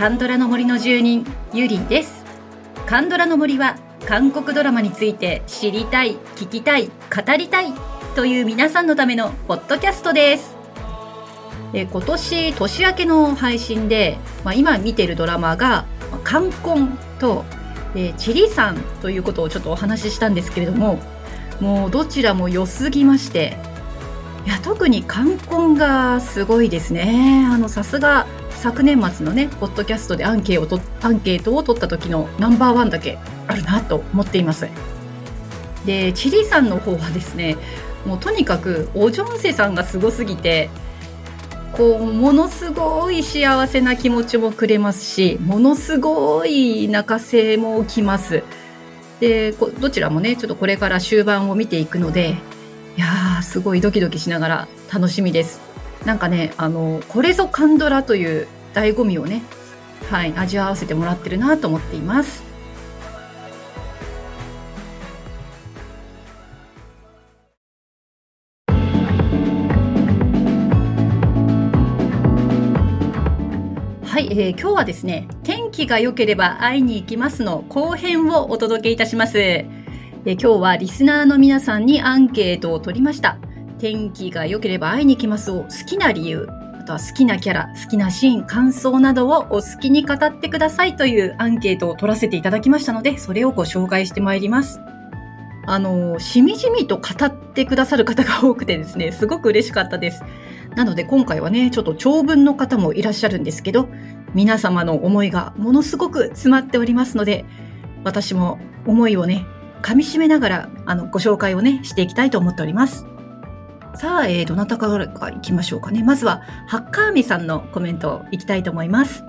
カンドラの森の住人ゆりです。カンドラの森は韓国ドラマについて知りたい聞きたい語りたいという皆さんのためのポッドキャストです。え今年年明けの配信で、まあ、今見てるドラマが「冠婚」と「えチリさん」ということをちょっとお話ししたんですけれどももうどちらも良すぎましていや特に冠婚がすごいですね。あのさすが昨年末のねポッドキャストでアンケートアンケートを取った時のナンバーワンだけあるなと思っています。でチリさんの方はですねもうとにかくおジョンセさんがすごすぎてこうものすごい幸せな気持ちもくれますしものすごい泣かせも起きます。でどちらもねちょっとこれから終盤を見ていくのでいやーすごいドキドキしながら楽しみです。なんかねあのこれぞカンドラという醍醐味をねはい味わわせてもらってるなと思っていますはい、えー、今日はですね天気が良ければ会いに行きますの後編をお届けいたしますえ今日はリスナーの皆さんにアンケートを取りました。天気が良ければ会いに来ますを好きな理由、あとは好きなキャラ、好きなシーン、感想などをお好きに語ってくださいというアンケートを取らせていただきましたので、それをご紹介してまいります。あの、しみじみと語ってくださる方が多くてですね、すごく嬉しかったです。なので今回はね、ちょっと長文の方もいらっしゃるんですけど、皆様の思いがものすごく詰まっておりますので、私も思いをね、噛み締めながら、あの、ご紹介をね、していきたいと思っております。さあ、えー、どなたからか行きましょうかね。まずは、ハッカーミさんのコメントをいきたいと思います。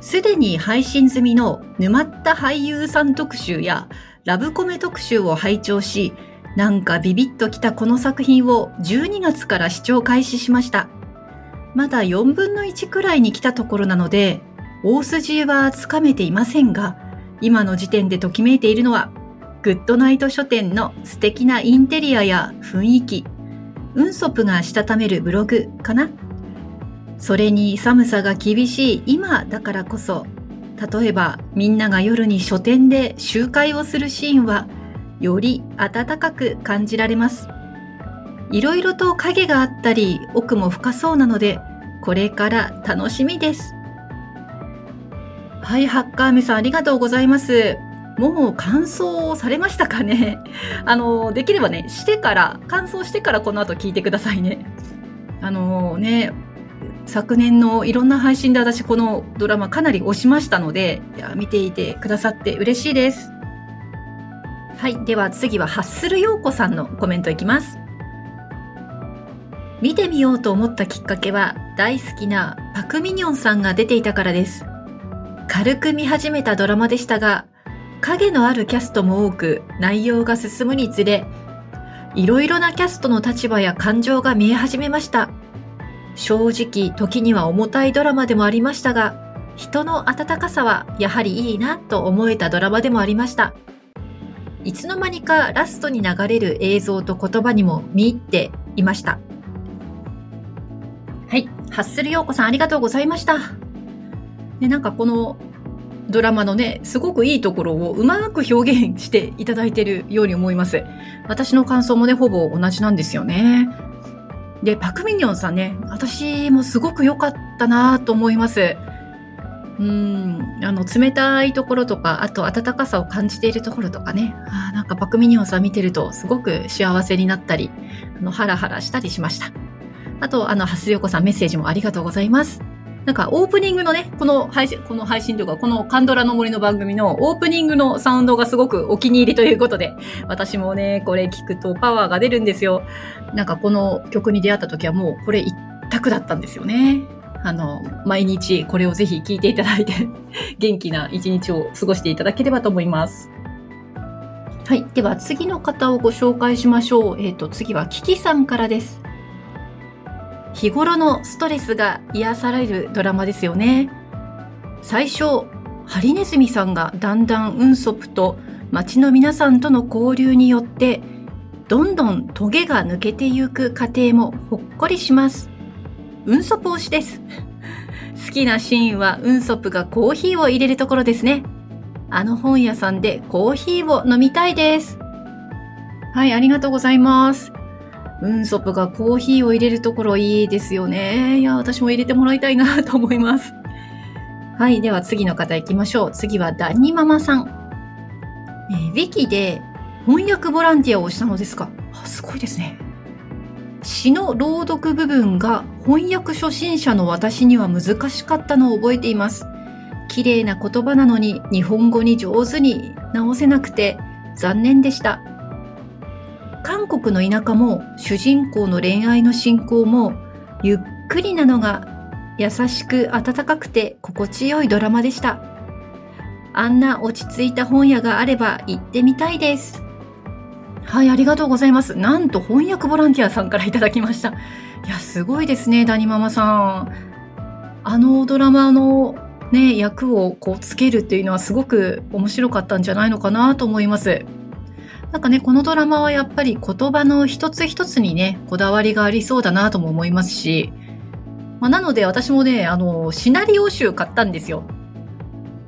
すでに配信済みの沼った俳優さん特集やラブコメ特集を拝聴し、なんかビビッときたこの作品を12月から視聴開始しました。まだ4分の1くらいに来たところなので、大筋はつかめていませんが、今の時点でときめいているのは、グッドナイト書店の素敵なインテリアや雰囲気、ウンソプがしたためるブログかな？それに寒さが厳しい今だからこそ、例えばみんなが夜に書店で集会をするシーンは、より暖かく感じられます。いろいろと影があったり奥も深そうなので、これから楽しみです。はい、ハッカーメさんありがとうございます。もう乾燥されましたかね？あの、できればね、してから、乾燥してからこの後聞いてくださいね。あのね、昨年のいろんな配信で私このドラマかなり推しましたので、いや見ていてくださって嬉しいです。はい。では次はハッスル陽子さんのコメントいきます。見てみようと思ったきっかけは大好きなパクミニョンさんが出ていたからです。軽く見始めたドラマでしたが、影のあるキャストも多く内容が進むにつれ、いろいろなキャストの立場や感情が見え始めました。正直時には重たいドラマでもありましたが、人の温かさはやはりいいなと思えたドラマでもありました。いつの間にかラストに流れる映像と言葉にも見入っていました。はい。ハッスルヨーコさんありがとうございました。で、なんかこのドラマのね、すごくいいところをうまく表現していただいているように思います。私の感想もね、ほぼ同じなんですよね。で、パクミニョンさんね、私もすごく良かったなと思います。うん、あの、冷たいところとか、あと温かさを感じているところとかね、あなんかパクミニョンさん見てるとすごく幸せになったり、あの、ハラハラしたりしました。あと、あの、ハスヨコさんメッセージもありがとうございます。なんかオープニングのね、この配信、この配信というか、このカンドラの森の番組のオープニングのサウンドがすごくお気に入りということで、私もね、これ聞くとパワーが出るんですよ。なんかこの曲に出会った時はもうこれ一択だったんですよね。あの、毎日これをぜひ聴いていただいて、元気な一日を過ごしていただければと思います。はい。では次の方をご紹介しましょう。えっ、ー、と、次はキキさんからです。日頃のストレスが癒されるドラマですよね。最初、ハリネズミさんがだんだんウンソプと街の皆さんとの交流によって、どんどんトゲが抜けてゆく過程もほっこりします。ウンソプ推しです。好きなシーンはウンソプがコーヒーを入れるところですね。あの本屋さんでコーヒーを飲みたいです。はい、ありがとうございます。ウンソプがコーヒーを入れるところいいですよね。いや、私も入れてもらいたいなと思います。はい、では次の方行きましょう。次はダニママさん。えー、ウィキで翻訳ボランティアをしたのですが、すごいですね。詩の朗読部分が翻訳初心者の私には難しかったのを覚えています。綺麗な言葉なのに日本語に上手に直せなくて残念でした。韓国の田舎も主人公の恋愛の進行もゆっくりなのが優しく温かくて心地よいドラマでした。あんな落ち着いた本屋があれば行ってみたいです。はい、ありがとうございます。なんと翻訳ボランティアさんからいただきました。いや、すごいですね、ダニママさん。あのドラマのね、役をこうつけるっていうのはすごく面白かったんじゃないのかなと思います。なんかね、このドラマはやっぱり言葉の一つ一つにね、こだわりがありそうだなとも思いますし、まあ、なので私もね、あの、シナリオ集買ったんですよ。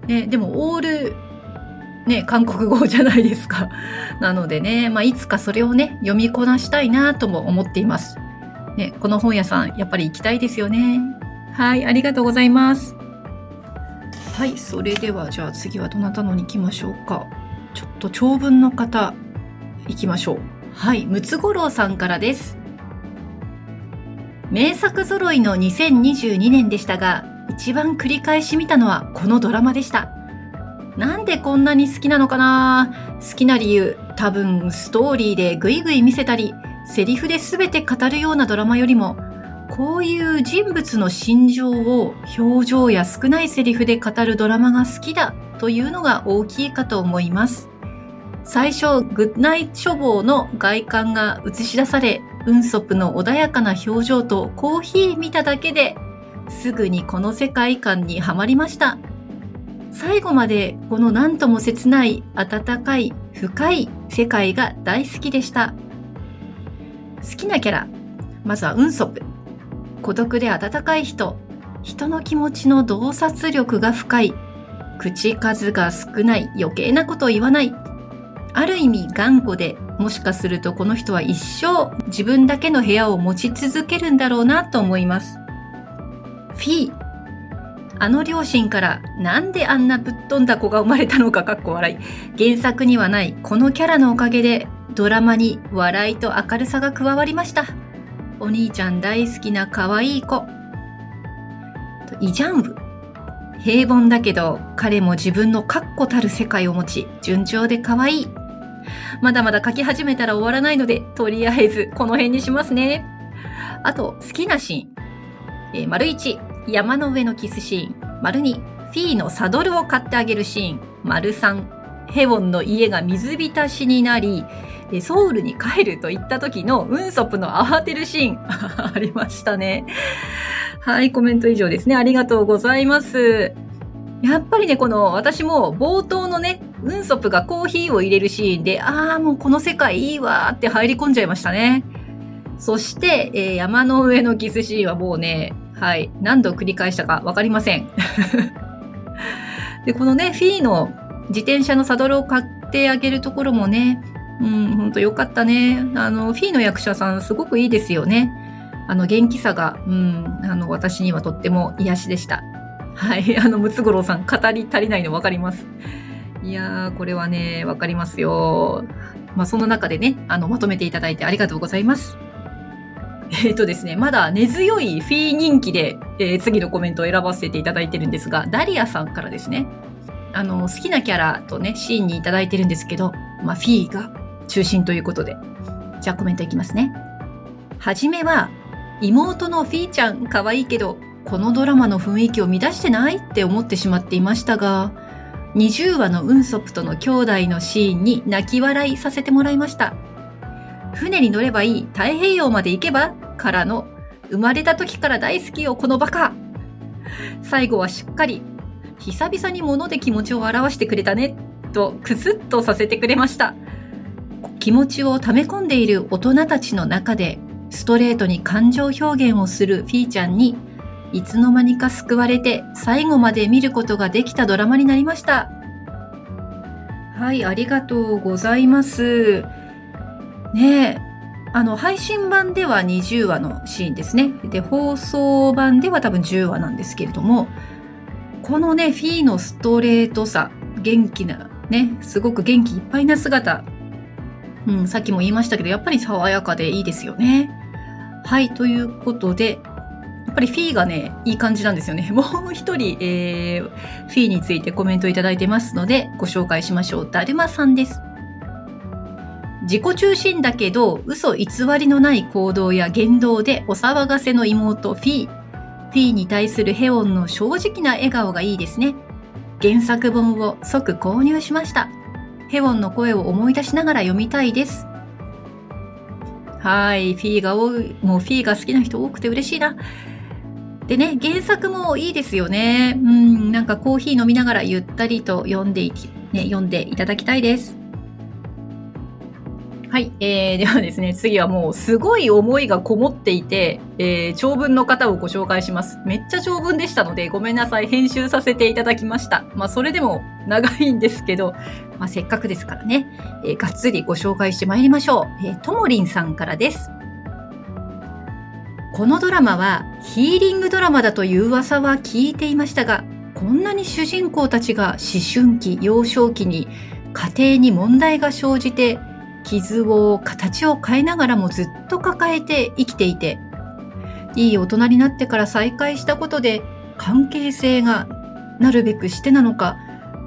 ね、でもオール、ね、韓国語じゃないですか。なのでね、まあ、いつかそれをね、読みこなしたいなとも思っています。ね、この本屋さん、やっぱり行きたいですよね。はい、ありがとうございます。はい、それではじゃあ次はどなたのに行きましょうか。ちょっと長文の方、行きましょう。はい、ムツゴロウさんからです。名作揃いの2022年でしたが、一番繰り返し見たのはこのドラマでした。なんでこんなに好きなのかな？好きな理由、多分ストーリーでぐいぐい見せたり、セリフで全て語るようなドラマよりも、こういう人物の心情を表情や少ないセリフで語るドラマが好きだというのが大きいかと思います。最初、グッナイ処方の外観が映し出され、ウンソプの穏やかな表情とコーヒー見ただけですぐにこの世界観にはまりました。最後までこの何とも切ない温かい深い世界が大好きでした。好きなキャラ、まずはウンソプ。孤独で温かい人、人の気持ちの洞察力が深い、口数が少ない余計なことを言わない、ある意味頑固で、もしかするとこの人は一生自分だけの部屋を持ち続けるんだろうなと思います。フィー。あの両親からなんであんなぶっ飛んだ子が生まれたのかかっこ笑い。原作にはないこのキャラのおかげでドラマに笑いと明るさが加わりました。お兄ちゃん大好きな可愛い子。イジャンウ。平凡だけど彼も自分の確固たる世界を持ち順調で可愛い。まだまだ書き始めたら終わらないので、とりあえずこの辺にしますね。あと、好きなシーン。えー、丸1、山の上のキスシーン。丸2、フィーのサドルを買ってあげるシーン。丸3、ヘウォンの家が水浸しになり、ソウルに帰ると言った時のウンソプの慌てるシーン ありましたね。はい、コメント以上ですね。ありがとうございます。やっぱりね、この私も冒頭のね、ウンソプがコーヒーを入れるシーンで、ああ、もうこの世界いいわーって入り込んじゃいましたね。そして、えー、山の上のキスシーンはもうね、はい、何度繰り返したかわかりません。で、このね、フィーの自転車のサドルを買ってあげるところもね、うん、ほんとよかったね。あの、フィーの役者さんすごくいいですよね。あの、元気さが、うん、あの、私にはとっても癒しでした。はい、あの、ムツゴロウさん、語り足りないの分かります。いやー、これはね、分かりますよ。まあ、その中でね、あの、まとめていただいてありがとうございます。えっ、ー、とですね、まだ根強いフィー人気で、えー、次のコメントを選ばせていただいてるんですが、ダリアさんからですね、あの、好きなキャラとね、シーンにいただいてるんですけど、まあ、フィーが中心ということで。じゃあコメントいきますね。はじめは、妹のフィーちゃん可愛いけど、このドラマの雰囲気を乱してないって思ってしまっていましたが、20話のウンソプとの兄弟のシーンに泣き笑いさせてもらいました。船に乗ればいい。太平洋まで行けば？からの生まれた時から大好きよこのバカ。最後はしっかり久々に物で気持ちを表してくれたね。とクスッとさせてくれました。気持ちを溜め込んでいる大人たちの中でストレートに感情表現をするフィーちゃんに、いつの間にか救われて最後まで見ることができたドラマになりました。はい、ありがとうございます。ねえ、あの、配信版では20話のシーンですね。で、放送版では多分10話なんですけれども、このね、フィーのストレートさ、元気な、ね、すごく元気いっぱいな姿、うん、さっきも言いましたけど、やっぱり爽やかでいいですよね。はい、ということで、やっぱりフィーがね、いい感じなんですよね。もう一人、えー、フィーについてコメントいただいてますので、ご紹介しましょう。だるまさんです。自己中心だけど、嘘偽りのない行動や言動でお騒がせの妹、フィー。フィーに対するヘオンの正直な笑顔がいいですね。原作本を即購入しました。ヘオンの声を思い出しながら読みたいです。はい。フィーが多い、もうフィーが好きな人多くて嬉しいな。でね、原作もいいですよね。うん、なんかコーヒー飲みながらゆったりと読んでいき、ね、読んでいただきたいです。はい。えー、ではですね、次はもうすごい思いがこもっていて、えー、長文の方をご紹介します。めっちゃ長文でしたので、ごめんなさい。編集させていただきました。まあ、それでも長いんですけど、まあ、せっかくですからね、えー、がっつりご紹介してまいりましょう。えー、ともりんさんからです。このドラマはヒーリングドラマだという噂は聞いていましたが、こんなに主人公たちが思春期、幼少期に家庭に問題が生じて、傷を形を変えながらもずっと抱えて生きていて、いい大人になってから再会したことで関係性がなるべくしてなのか、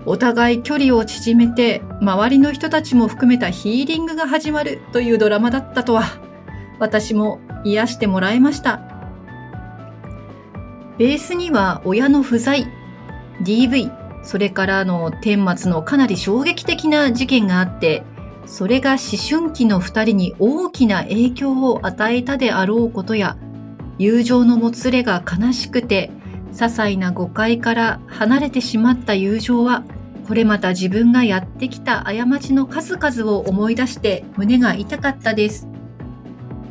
お互い距離を縮めて周りの人たちも含めたヒーリングが始まるというドラマだったとは、私も癒してもらえました。ベースには親の不在、DV、それからの顛末のかなり衝撃的な事件があって、それが思春期の二人に大きな影響を与えたであろうことや、友情のもつれが悲しくて、些細な誤解から離れてしまった友情は、これまた自分がやってきた過ちの数々を思い出して胸が痛かったです。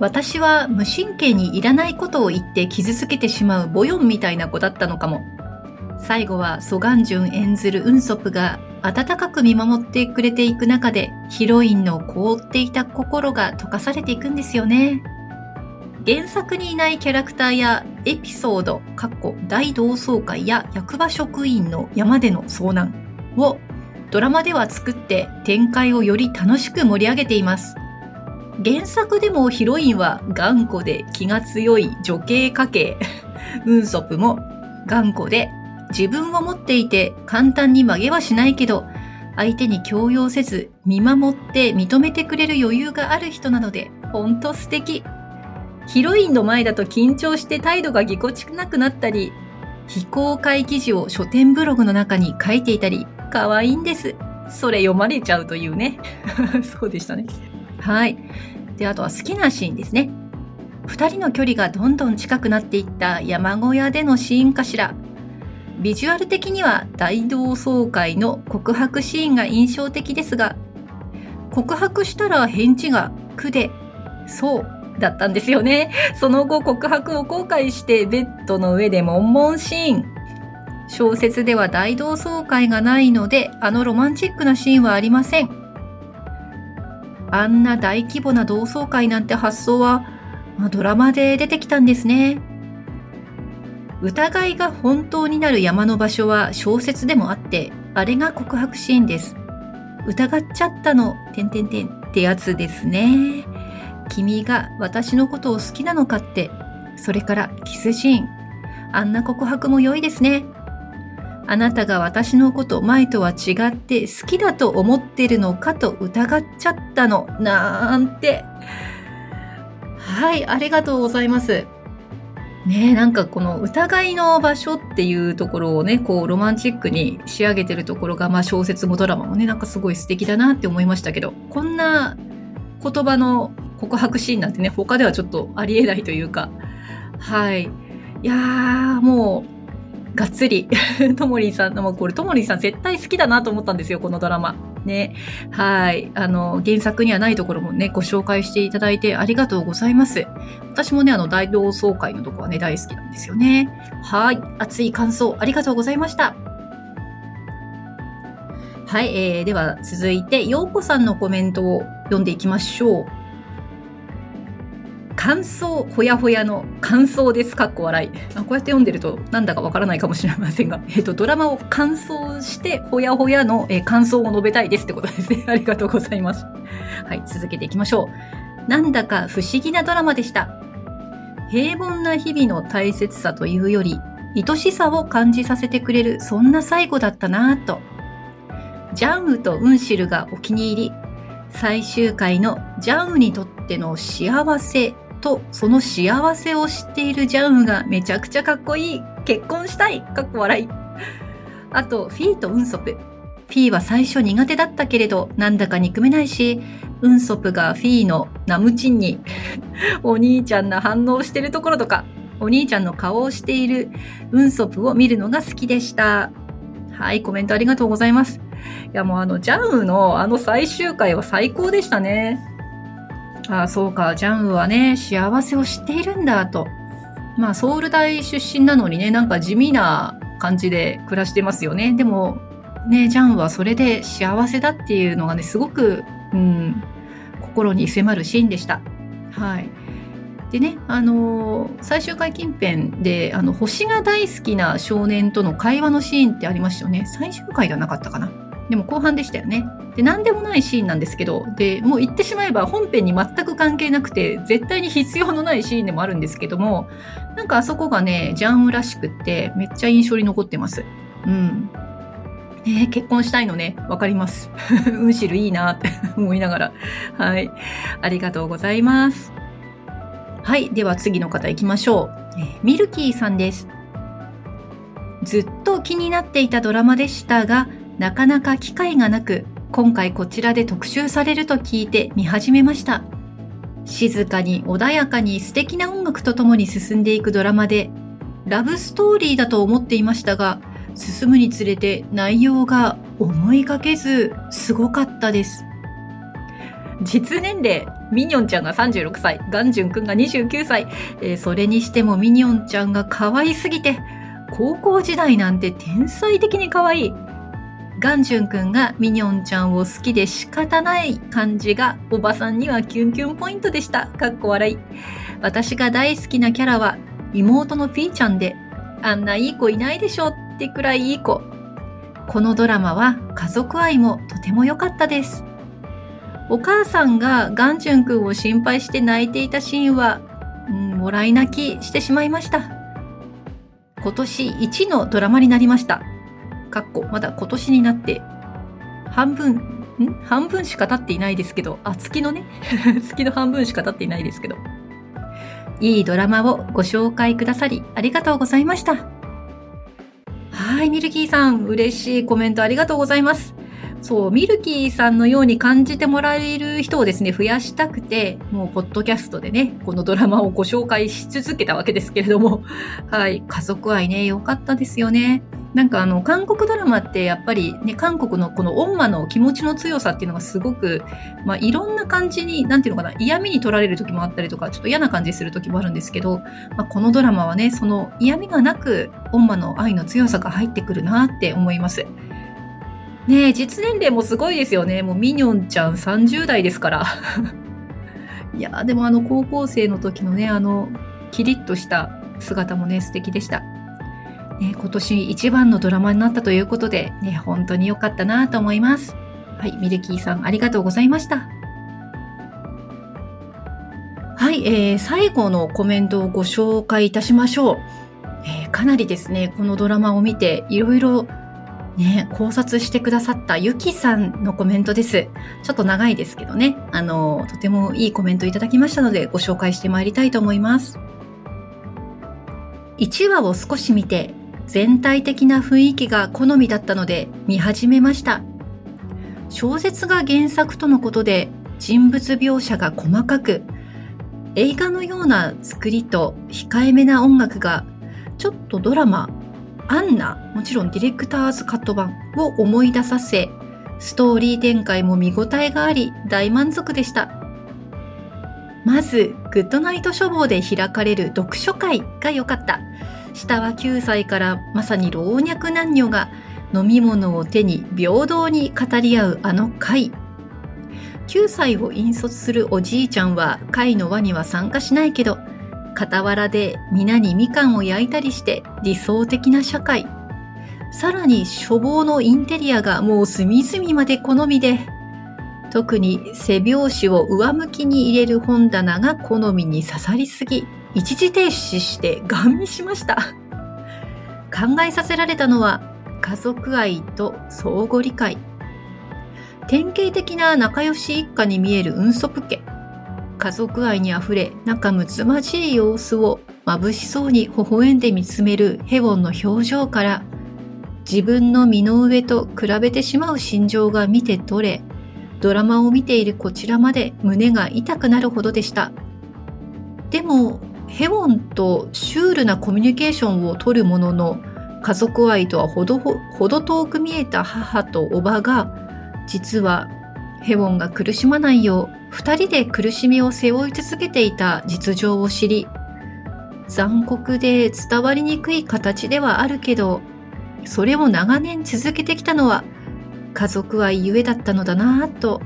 私は無神経にいらないことを言って傷つけてしまうボヨンみたいな子だったのかも。最後はソガンジュン演ずるウンソプが温かく見守ってくれていく中でヒロインの凍っていた心が溶かされていくんですよね。原作にいないキャラクターやエピソード、かっこ大同窓会や役場職員の山での遭難をドラマでは作って展開をより楽しく盛り上げています。原作でもヒロインは頑固で気が強い女系家系。ウンソプも頑固で自分を持っていて簡単に曲げはしないけど、相手に強要せず見守って認めてくれる余裕がある人なので、ほんと素敵。ヒロインの前だと緊張して態度がぎこちなくなったり、非公開記事を書店ブログの中に書いていたり、可愛いんです。それ読まれちゃうというね。そうでしたね。はい。で、あとは好きなシーンですね。二人の距離がどんどん近くなっていった山小屋でのシーンかしら。ビジュアル的には大同窓会の告白シーンが印象的ですが、告白したら返事が苦で、そうだったんですよね。その後告白を後悔してベッドの上で悶々シーン。小説では大同窓会がないので、あのロマンチックなシーンはありません。あんな大規模な同窓会なんて発想は、まあ、ドラマで出てきたんですね。疑いが本当になる山の場所は小説でもあって、あれが告白シーンです。疑っちゃったの、てんてんてんってやつですね。君が私のことを好きなのかって、それからキスシーン。あんな告白も良いですね。あなたが私のこと前とは違って好きだと思ってるのかと疑っちゃったの。なんて。はい、ありがとうございます。ねえ、なんかこの疑いの場所っていうところをね、こうロマンチックに仕上げてるところが、まあ小説もドラマもね、なんかすごい素敵だなって思いましたけど、こんな言葉の告白シーンなんてね、他ではちょっとありえないというか、はい。いやー、もう、がっつり、ともりんさん、もこれともりんさん絶対好きだなと思ったんですよ、このドラマ。ね。はい。あの、原作にはないところもね、ご紹介していただいてありがとうございます。私もね、あの、大同窓会のとこはね、大好きなんですよね。はい。熱い感想ありがとうございました。はい。えー、では続いて、ようこさんのコメントを読んでいきましょう。感想ほやほやの感想です。かっこ笑い。あこうやって読んでるとなんだかわからないかもしれませんが、えっ、ー、と、ドラマを感想してほやほやの、えー、感想を述べたいですってことですね。ありがとうございます。はい、続けていきましょう。なんだか不思議なドラマでした。平凡な日々の大切さというより、愛しさを感じさせてくれる、そんな最後だったなぁと。ジャンウとウンシルがお気に入り、最終回のジャンウにとっての幸せとその幸せを知っているジャンウがめちゃくちゃかっこいい。結婚したい。かっこ笑い。あと、フィーとウンソプ。フィーは最初苦手だったけれど、なんだか憎めないし、ウンソプがフィーのナムチンにお兄ちゃんな反応してるところとか、お兄ちゃんの顔をしているウンソプを見るのが好きでした。はい、コメントありがとうございます。いやもうあの、ジャンウのあの最終回は最高でしたね。ああ、そうか、ジャンウはね、幸せを知っているんだと。まあ、ソウル大出身なのにね、なんか地味な感じで暮らしてますよね。でも、ね、ジャンウはそれで幸せだっていうのがね、すごく、うん、心に迫るシーンでした。はい。でね、あのー、最終回近辺で、あの、星が大好きな少年との会話のシーンってありましたよね。最終回ではなかったかな。でも後半でしたよね。で、何でもないシーンなんですけど、で、もう言ってしまえば本編に全く関係なくて、絶対に必要のないシーンでもあるんですけども、なんかあそこがね、ジャンウらしくって、めっちゃ印象に残ってます。うん。ね結婚したいのね、わかります。むしろいいなって 思いながら。はい。ありがとうございます。はい。では次の方行きましょう。えミルキーさんです。ずっと気になっていたドラマでしたが、なかなか機会がなく、今回こちらで特集されると聞いて見始めました。静かに穏やかに素敵な音楽とともに進んでいくドラマで、ラブストーリーだと思っていましたが、進むにつれて内容が思いがけずすごかったです。実年齢、ミニョンちゃんが36歳、ガンジュンくんが29歳、えー、それにしてもミニョンちゃんが可愛すぎて、高校時代なんて天才的に可愛い。ガンジュン君がミニョンちゃんを好きで仕方ない感じがおばさんにはキュンキュンポイントでした。かっこ笑い。私が大好きなキャラは妹のピーちゃんで、あんないい子いないでしょってくらいいい子。このドラマは家族愛もとても良かったです。お母さんがガンジュン君を心配して泣いていたシーンは、うん、もらい泣きしてしまいました。今年1のドラマになりました。かっこまだ今年になって半分ん？半分しか経っていないですけどあ月のね。月の半分しか経っていないですけど。いいドラマをご紹介くださりありがとうございました。はいミルキーさん嬉しいコメントありがとうございます。そう、ミルキーさんのように感じてもらえる人をですね、増やしたくて、もう、ポッドキャストでね、このドラマをご紹介し続けたわけですけれども、はい、家族愛ね、良かったですよね。なんかあの、韓国ドラマってやっぱりね、韓国のこの恩魔の気持ちの強さっていうのがすごく、まあいろんな感じに、なんていうのかな、嫌味に取られる時もあったりとか、ちょっと嫌な感じする時もあるんですけど、まあこのドラマはね、その嫌味がなく、恩魔の愛の強さが入ってくるなって思います。ねえ、実年齢もすごいですよね。もうミニョンちゃん30代ですから。いやでもあの高校生の時のね、あの、キリッとした姿もね、素敵でした。ね、今年一番のドラマになったということで、ね、本当に良かったなと思います。はい、ミルキーさんありがとうございました。はい、えー、最後のコメントをご紹介いたしましょう。えー、かなりですね、このドラマを見ていろいろね、考察してくださったゆきさんのコメントです。ちょっと長いですけどね、あの、とてもいいコメントいただきましたのでご紹介してまいりたいと思います。1話を少し見て全体的な雰囲気が好みだったので見始めました。小説が原作とのことで人物描写が細かく、映画のような作りと控えめな音楽がちょっとドラマ、アンナ、もちろんディレクターズカット版を思い出させ、ストーリー展開も見応えがあり大満足でした。まず、グッドナイト書房で開かれる読書会が良かった。下は9歳からまさに老若男女が飲み物を手に平等に語り合うあの会。9歳を引率するおじいちゃんは会の輪には参加しないけど、傍らで皆にみかんを焼いたりして理想的な社会。さらに書房のインテリアがもう隅々まで好みで、特に背表紙を上向きに入れる本棚が好みに刺さりすぎ、一時停止してガン見しました。考えさせられたのは家族愛と相互理解。典型的な仲良し一家に見える運足家。家族愛にあふれ仲睦まじい様子を眩しそうに微笑んで見つめるヘウォンの表情から自分の身の上と比べてしまう心情が見て取れドラマを見ているこちらまで胸が痛くなるほどでした。でもヘウォンとシュールなコミュニケーションをとるものの家族愛とはほどほど遠く見えた母とおばが実はヘウォンが苦しまないよう二人で苦しみを背負い続けていた実情を知り、残酷で伝わりにくい形ではあるけど、それを長年続けてきたのは家族愛ゆえだったのだなぁと、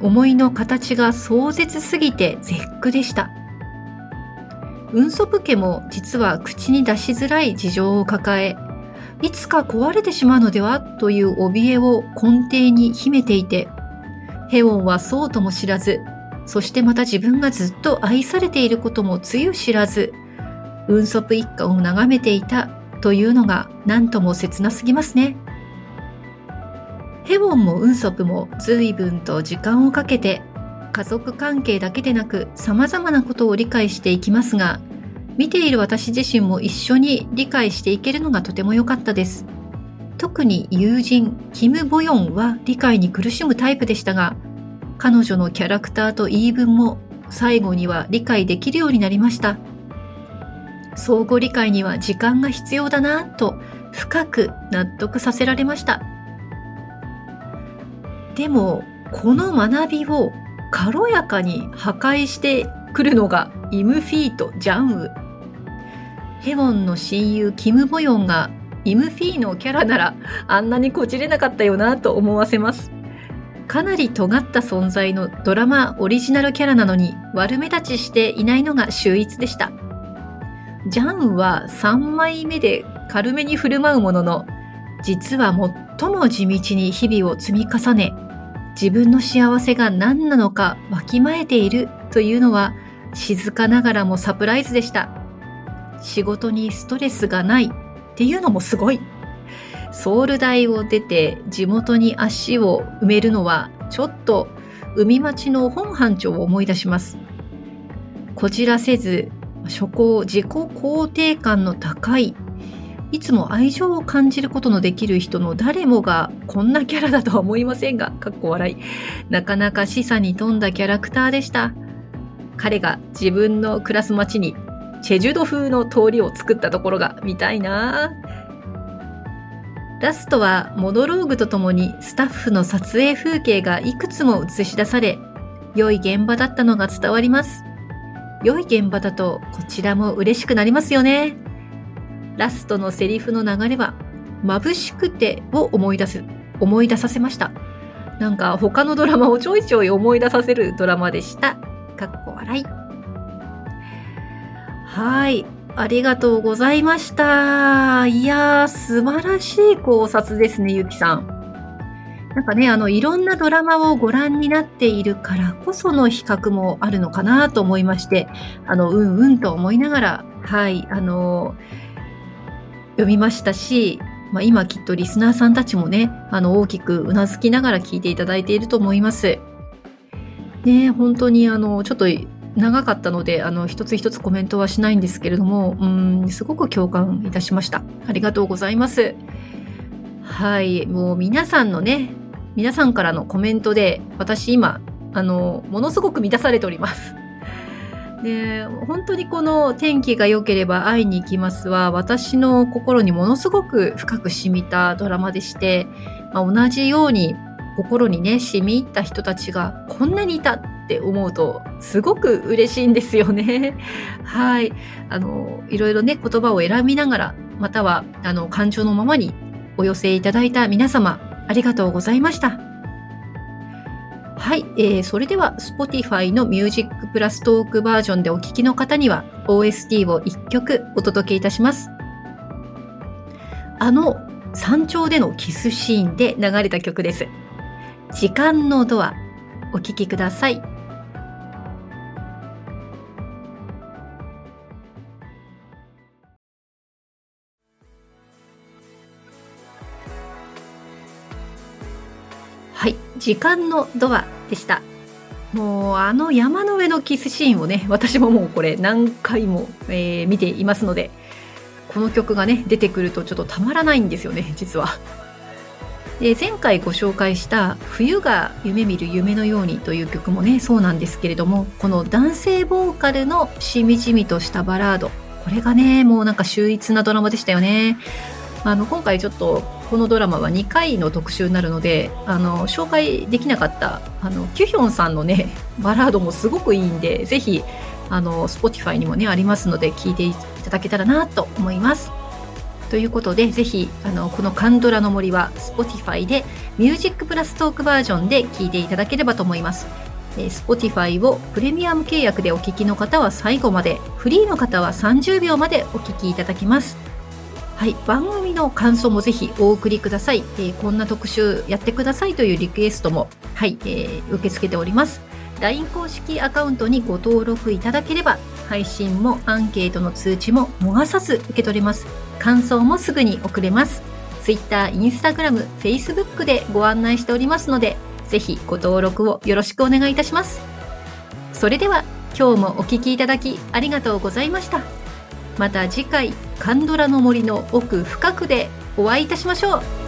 思いの形が壮絶すぎて絶句でした。運祖父家も実は口に出しづらい事情を抱え、いつか壊れてしまうのではという怯えを根底に秘めていて、ヘウォンはそうとも知らず、そしてまた自分がずっと愛されていることもつゆ知らず、ウンソプ一家を眺めていたというのが何とも切なすぎますね。ヘウォンもウンソプも随分と時間をかけて家族関係だけでなく様々なことを理解していきますが、見ている私自身も一緒に理解していけるのがとても良かったです。特に友人キム・ボヨンは理解に苦しむタイプでしたが彼女のキャラクターと言い分も最後には理解できるようになりました。相互理解には時間が必要だなと深く納得させられました。でもこの学びを軽やかに破壊してくるのがイム・フィーとジャンウ。ヘウォンの親友キム・ボヨンがイムフィーのキャラならあんなにこじれなかったよなと思わせます。かなり尖った存在のドラマオリジナルキャラなのに悪目立ちしていないのが秀逸でした。ジャンは3枚目で軽めに振る舞うものの、実は最も地道に日々を積み重ね、自分の幸せが何なのかわきまえているというのは静かながらもサプライズでした。仕事にストレスがないっていうのもすごい。ソウル大を出て地元に足を埋めるのはちょっと海町の本班長を思い出します。こじらせず、初行自己肯定感の高い、いつも愛情を感じることのできる人の誰もがこんなキャラだとは思いませんが、かっこ笑い。なかなか示唆に富んだキャラクターでした。彼が自分の暮らす街にチェジュド風の通りを作ったところが見たいなラストはモノローグとともにスタッフの撮影風景がいくつも映し出され、良い現場だったのが伝わります。良い現場だとこちらも嬉しくなりますよね。ラストのセリフの流れは、眩しくてを思い出す、思い出させました。なんか他のドラマをちょいちょい思い出させるドラマでした。かっこ笑い。はい。ありがとうございました。いやー、素晴らしい考察ですね、ゆきさん。なんかね、あの、いろんなドラマをご覧になっているからこその比較もあるのかなと思いまして、あの、うんうんと思いながら、はい、あの、読みましたし、まあ、今きっとリスナーさんたちもね、あの、大きくうなずきながら聞いていただいていると思います。ね、本当にあの、ちょっと長かったので、あの、一つ一つコメントはしないんですけれども、うん、すごく共感いたしました。ありがとうございます。はい、もう皆さんのね、皆さんからのコメントで、私今、あの、ものすごく満たされております。で、本当にこの天気が良ければ会いに行きますは、私の心にものすごく深く染みたドラマでして、まあ、同じように心にね染み入った人たちがこんなにいたって思うとすごく嬉しいんですよね。はい。あの、いろいろね、言葉を選びながら、または、あの、感情のままにお寄せいただいた皆様、ありがとうございました。はい、えー、それでは Spotify の Music プラストークバージョンでお聴きの方には OST を1曲お届けいたします。あの山頂でのキスシーンで流れた曲です。時間のドア、お聴きください。時間のドアでした。もうあの山の上のキスシーンをね、私ももうこれ何回も、えー、見ていますので、この曲がね、出てくるとちょっとたまらないんですよね、実は。で前回ご紹介した「冬が夢見る夢のように」という曲もねそうなんですけれどもこの男性ボーカルのしみじみとしたバラードこれがねもうなんか秀逸なドラマでしたよねあの今回ちょっとこのドラマは2回の特集になるのであの紹介できなかったあのキュヒョンさんのね バラードもすごくいいんでぜひあの Spotify にもねありますので聞いていただけたらなと思います。ということでぜひあのこの「カンドラの森」は Spotify でミュージックプラストークバージョンで聞いていただければと思います。Spotify をプレミアム契約でお聞きの方は最後までフリーの方は30秒までお聞きいただきます。はい、番組の感想もぜひお送りください、えー、こんな特集やってくださいというリクエストも、はいえー、受け付けております。LINE 公式アカウントにご登録いただければ配信もアンケートの通知も逃さず受け取れます。感想もすぐに送れます。Twitter、Instagram、Facebook でご案内しておりますのでぜひご登録をよろしくお願いいたします。それでは今日もお聴きいただきありがとうございました。また次回。カンドラの森の奥深くでお会いいたしましょう。